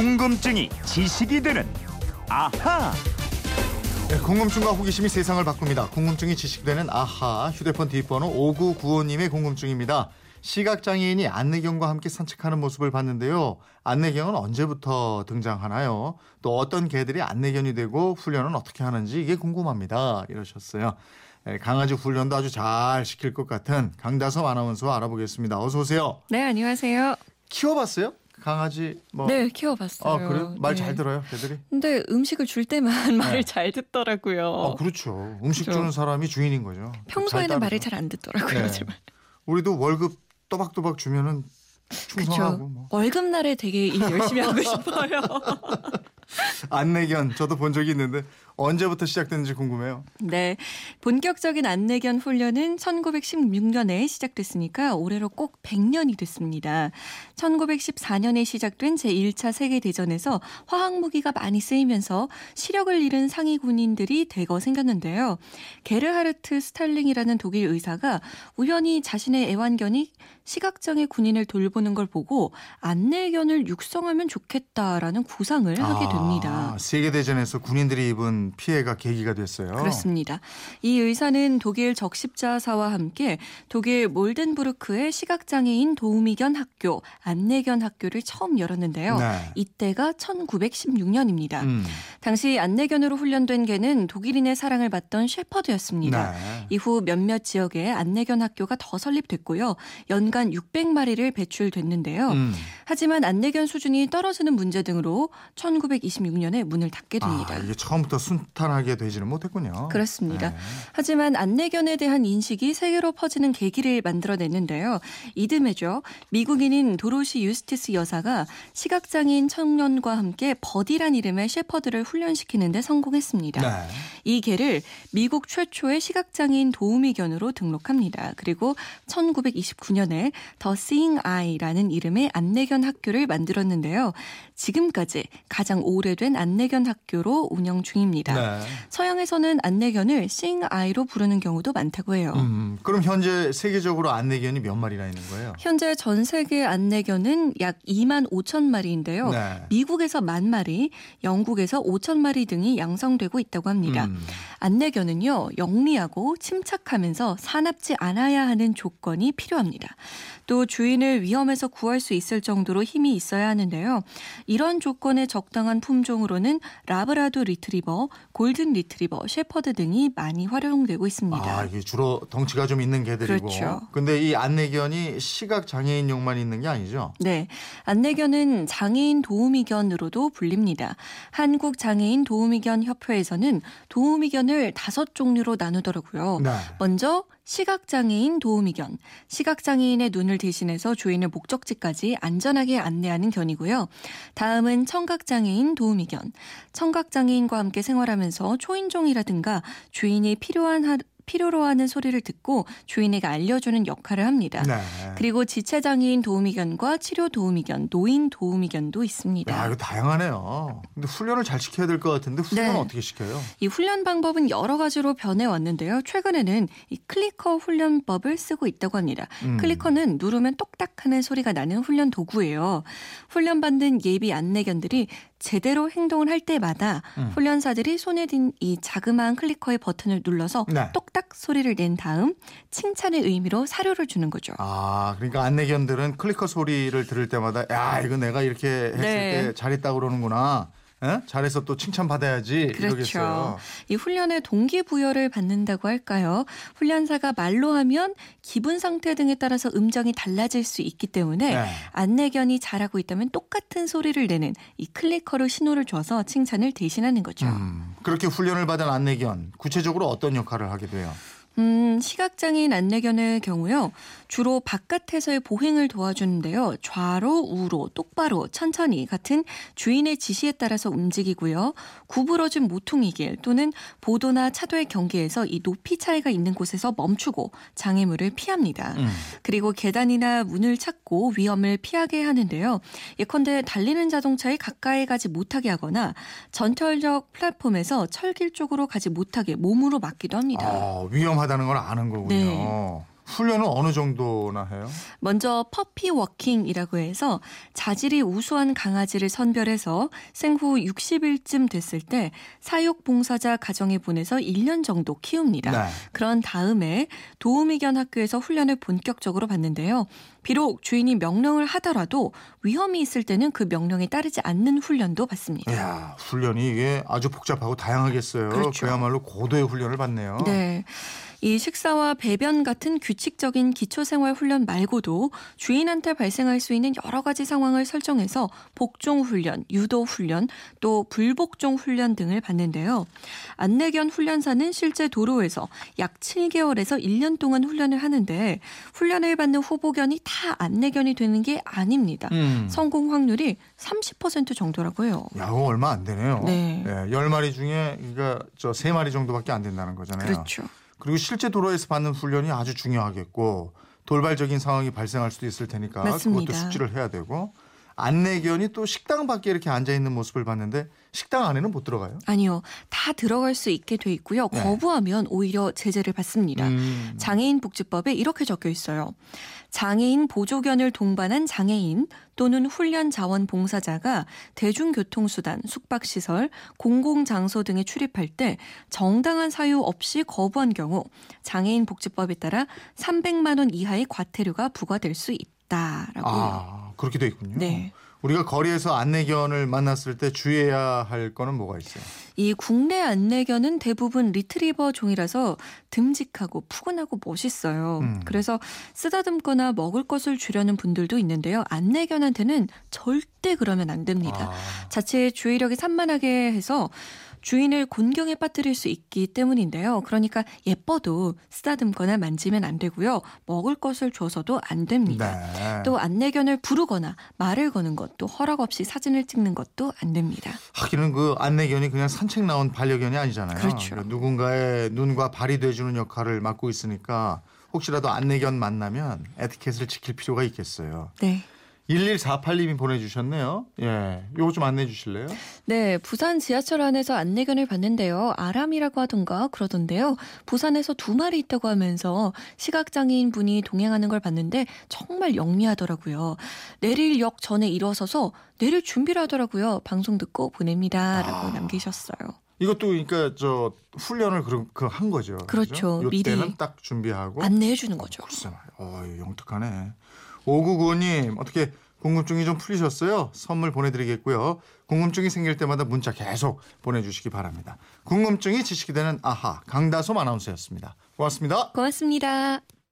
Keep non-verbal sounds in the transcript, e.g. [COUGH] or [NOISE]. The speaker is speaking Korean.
궁금증이 지식이 되는 아하. 네, 궁금증과 호기심이 세상을 바꿉니다. 궁금증이 지식되는 아하 휴대폰 뒷번호 5995님의 궁금증입니다. 시각장애인이 안내경과 함께 산책하는 모습을 봤는데요. 안내경은 언제부터 등장하나요? 또 어떤 개들이 안내견이 되고 훈련은 어떻게 하는지 이게 궁금합니다. 이러셨어요. 네, 강아지 훈련도 아주 잘 시킬 것 같은 강다솜 아나운서 알아보겠습니다. 어서 오세요. 네, 안녕하세요. 키워봤어요? 강아지 뭐? 네, 키워봤어요. 아 그래요? 말잘 네. 들어요, 개들이? 근데 음식을 줄 때만 [LAUGHS] 말을 네. 잘 듣더라고요. 아 그렇죠. 음식 그렇죠. 주는 사람이 주인인 거죠. 평소에는 잘 말을. 잘 안 듣더라고요. 네. 정말. 우리도 월급 또박또박 주면은 충성하고. 뭐. 월급 날에 되게 일 열심히 하고 [LAUGHS] 싶어요. 안내견 저도 본 적이 있는데 언제부터 시작됐는지 궁금해요. 네, 본격적인 안내견 훈련은 1916년에 시작됐으니까 올해로 꼭 100년이 됐습니다. 1914년에 시작된 제1차 세계대전에서 화학무기가 많이 쓰이면서 시력을 잃은 상이 군인들이 대거 생겼는데요. 게르하르트 스탈링이라는 독일 의사가 우연히 자신의 애완견이 시각장애 군인을 돌보는 걸 보고 안내견을 육성하면 좋겠다라는 구상을 하게 됩니다. 아, 세계 대전에서 군인들이 입은 피해가 계기가 됐어요. 그렇습니다. 이 의사는 독일 적십자사와 함께 독일 몰덴부르크의 시각장애인 도우미견 학교, 안내견 학교를 처음 열었는데요. 네. 이때가 1916년입니다. 음, 당시 안내견으로 훈련된 개는 독일인의 사랑을 받던 셰퍼드였습니다. 네. 이후 몇몇 지역에 안내견 학교가 더 설립됐고요. 연간 600마리를 배출됐는데요. 음. 하지만 안내견 수준이 떨어지는 문제 등으로 1926년에 문을 닫게 됩니다. 아, 이게 처음부터 순탄하게 되지는 못했군요. 그렇습니다. 네. 하지만 안내견에 대한 인식이 세계로 퍼지는 계기를 만들어냈는데요. 이듬해죠. 미국인인 도로시 유스티스 여사가 시각장애인 청년과 함께 버디란 이름의 셰퍼드를 훈련시키는 데 성공했습니다. 네. 이 개를 미국 최초의 시각장애인 도우미견으로 등록합니다. 그리고 1929년에 더 Seeing Eye라는 이름의 안내견 학교를 만들었는데요. 지금까지 가장 오래된 안내견 학교로 운영 중입니다. 네. 서양에서는 안내견을 Eye로 부르는 경우도 많다고 해요. 음, 그럼 현재 세계적으로 안내견이 몇 마리나 있는 거예요? 현재 전 세계 안내견은 약 2만 5천 마리인데요. 네. 미국에서 만 마리, 영국에서 5천 마리 등이 양성되고 있다고 합니다. 음. 안내견은요, 영리하고 침착하면서 사납지 않아야 하는 조건이 필요합니다. 또 주인을 위험에서 구할 수 있을 정도로 힘이 있어야 하는데요. 이런 조건에 적당한 품종으로는 라브라도 리트리버, 골든 리트리버, 셰퍼드 등이 많이 활용되고 있습니다. 아, 이게 주로 덩치가 좀 있는 개들이고. 그렇죠. 근데 이 안내견이 시각 장애인용만 있는 게 아니죠? 네. 안내견은 장애인 도우미견으로도 불립니다. 한국 장애인 도우미견 협회에서는 도우미견을 다섯 종류로 나누더라고요. 네. 먼저 시각장애인 도우미견. 시각장애인의 눈을 대신해서 주인을 목적지까지 안전하게 안내하는 견이고요. 다음은 청각장애인 도우미견. 청각장애인과 함께 생활하면서 초인종이라든가 주인이 필요한 하, 필요로 하는 소리를 듣고 주인에게 알려주는 역할을 합니다. 네. 그리고 지체장애인 도우미견과 치료 도우미견, 노인 도우미견도 있습니다. 야, 이거 다양하네요. 근데 훈련을 잘 시켜야 될 것 같은데 훈련은 네. 어떻게 시켜요? 이 훈련 방법은 여러 가지로 변해왔는데요. 최근에는 이 클리커 훈련법을 쓰고 있다고 합니다. 음. 클리커는 누르면 똑딱하는 소리가 나는 훈련 도구예요. 훈련 받는 예비 안내견들이 제대로 행동을 할 때마다 음. 훈련사들이 손에 든 이 자그마한 클리커의 버튼을 눌러서 네. 똑딱 소리를 낸 다음 칭찬의 의미로 사료를 주는 거죠. 아, 그러니까 안내견들은 클리커 소리를 들을 때마다 야, 이거 내가 이렇게 했을 네. 때 잘했다 그러는구나. 에? 잘해서 또 칭찬 받아야지 그렇죠. 이러겠어요. 이 훈련에 동기부여를 받는다고 할까요? 훈련사가 말로 하면 기분 상태 등에 따라서 음정이 달라질 수 있기 때문에 네. 안내견이 잘하고 있다면 똑같은 소리를 내는 이 클리커로 신호를 줘서 칭찬을 대신하는 거죠. 음, 그렇게 훈련을 받은 안내견 구체적으로 어떤 역할을 하게 돼요? 음, 시각장애인 안내견의 경우요. 주로 바깥에서의 보행을 도와주는데요. 좌로, 우로, 똑바로, 천천히 같은 주인의 지시에 따라서 움직이고요. 구부러진 모퉁이길 또는 보도나 차도의 경계에서 이 높이 차이가 있는 곳에서 멈추고 장애물을 피합니다. 음. 그리고 계단이나 문을 찾고 위험을 피하게 하는데요. 예컨대 달리는 자동차에 가까이 가지 못하게 하거나 전철역 플랫폼에서 철길 쪽으로 가지 못하게 몸으로 막기도 합니다. 아, 위험하다는 걸 아는 거군요. 네. 훈련은 어느 정도나 해요? 먼저 퍼피 워킹이라고 해서 자질이 우수한 강아지를 선별해서 생후 60일쯤 됐을 때 사육 봉사자 가정에 보내서 1년 정도 키웁니다. 네. 그런 다음에 도우미견 학교에서 훈련을 본격적으로 받는데요. 비록 주인이 명령을 하더라도 위험이 있을 때는 그 명령에 따르지 않는 훈련도 받습니다. 이야, 훈련이 이게 아주 복잡하고 다양하겠어요. 그렇죠. 그야말로 고도의 훈련을 받네요. 네. 이 식사와 배변 같은 규칙적인 기초생활 훈련 말고도 주인한테 발생할 수 있는 여러 가지 상황을 설정해서 복종 훈련, 유도 훈련, 또 불복종 훈련 등을 받는데요. 안내견 훈련사는 실제 도로에서 약 7개월에서 1년 동안 훈련을 하는데 훈련을 받는 후보견이 다 안내견이 되는 게 아닙니다. 음. 성공 확률이 30% 정도라고요. 야, 그거 얼마 안 되네요. 네. 예, 10마리 중에 그러니까 저 3마리 정도밖에 안 된다는 거잖아요. 그렇죠. 그리고 실제 도로에서 받는 훈련이 아주 중요하겠고 돌발적인 상황이 발생할 수도 있을 테니까 맞습니다. 그것도 숙지를 해야 되고 안내견이 또 식당 밖에 이렇게 앉아 있는 모습을 봤는데 식당 안에는 못 들어가요. 아니요. 다 들어갈 수 있게 돼 있고요. 네. 거부하면 오히려 제재를 받습니다. 음. 장애인 복지법에 이렇게 적혀 있어요. 장애인 보조견을 동반한 장애인 또는 훈련 자원 봉사자가 대중교통수단, 숙박시설, 공공장소 등에 출입할 때 정당한 사유 없이 거부한 경우 장애인 복지법에 따라 300만 원 이하의 과태료가 부과될 수 있다라고요. 아, 그렇게 돼 있군요. 네. 우리가 거리에서 안내견을 만났을 때 주의해야 할 거는 뭐가 있어요? 이 국내 안내견은 대부분 리트리버 종이라서 듬직하고 푸근하고 멋있어요. 음. 그래서 쓰다듬거나 먹을 것을 주려는 분들도 있는데요. 안내견한테는 절대 그러면 안 됩니다. 아, 자체 주의력이 산만하게 해서 주인을 곤경에 빠뜨릴 수 있기 때문인데요. 그러니까 예뻐도 쓰다듬거나 만지면 안 되고요. 먹을 것을 줘서도 안 됩니다. 네. 또 안내견을 부르거나 말을 거는 것도 허락 없이 사진을 찍는 것도 안 됩니다. 하기는 그 안내견이 그냥 산책 나온 반려견이 아니잖아요. 그렇죠. 그러니까 누군가의 눈과 발이 돼주는 역할을 맡고 있으니까 혹시라도 안내견 만나면 에티켓을 지킬 필요가 있겠어요. 네. 1148님이 보내주셨네요. 예, 요거 좀 안내해 주실래요? 네, 부산 지하철 안에서 안내견을 봤는데요. 아람이라고 하던가 그러던데요. 부산에서 두 마리 있다고 하면서 시각장애인 분이 동행하는 걸 봤는데 정말 영리하더라고요. 내릴 역 전에 일어서서 내릴 준비를 하더라고요. 방송 듣고 보냅니다. 라고 아. 남기셨어요. 이것도 그러니까 저 훈련을 그런 그한 거죠. 그렇죠. 요 미리 딱 준비하고 안내해 주는 거죠. 글쎄 말이야. 어, 영특하네. 5995님 어떻게 궁금증이 좀 풀리셨어요? 선물 보내드리겠고요. 궁금증이 생길 때마다 문자 계속 보내주시기 바랍니다. 궁금증이 지식이 되는 아하 강다솜 아나운서였습니다. 고맙습니다. 고맙습니다.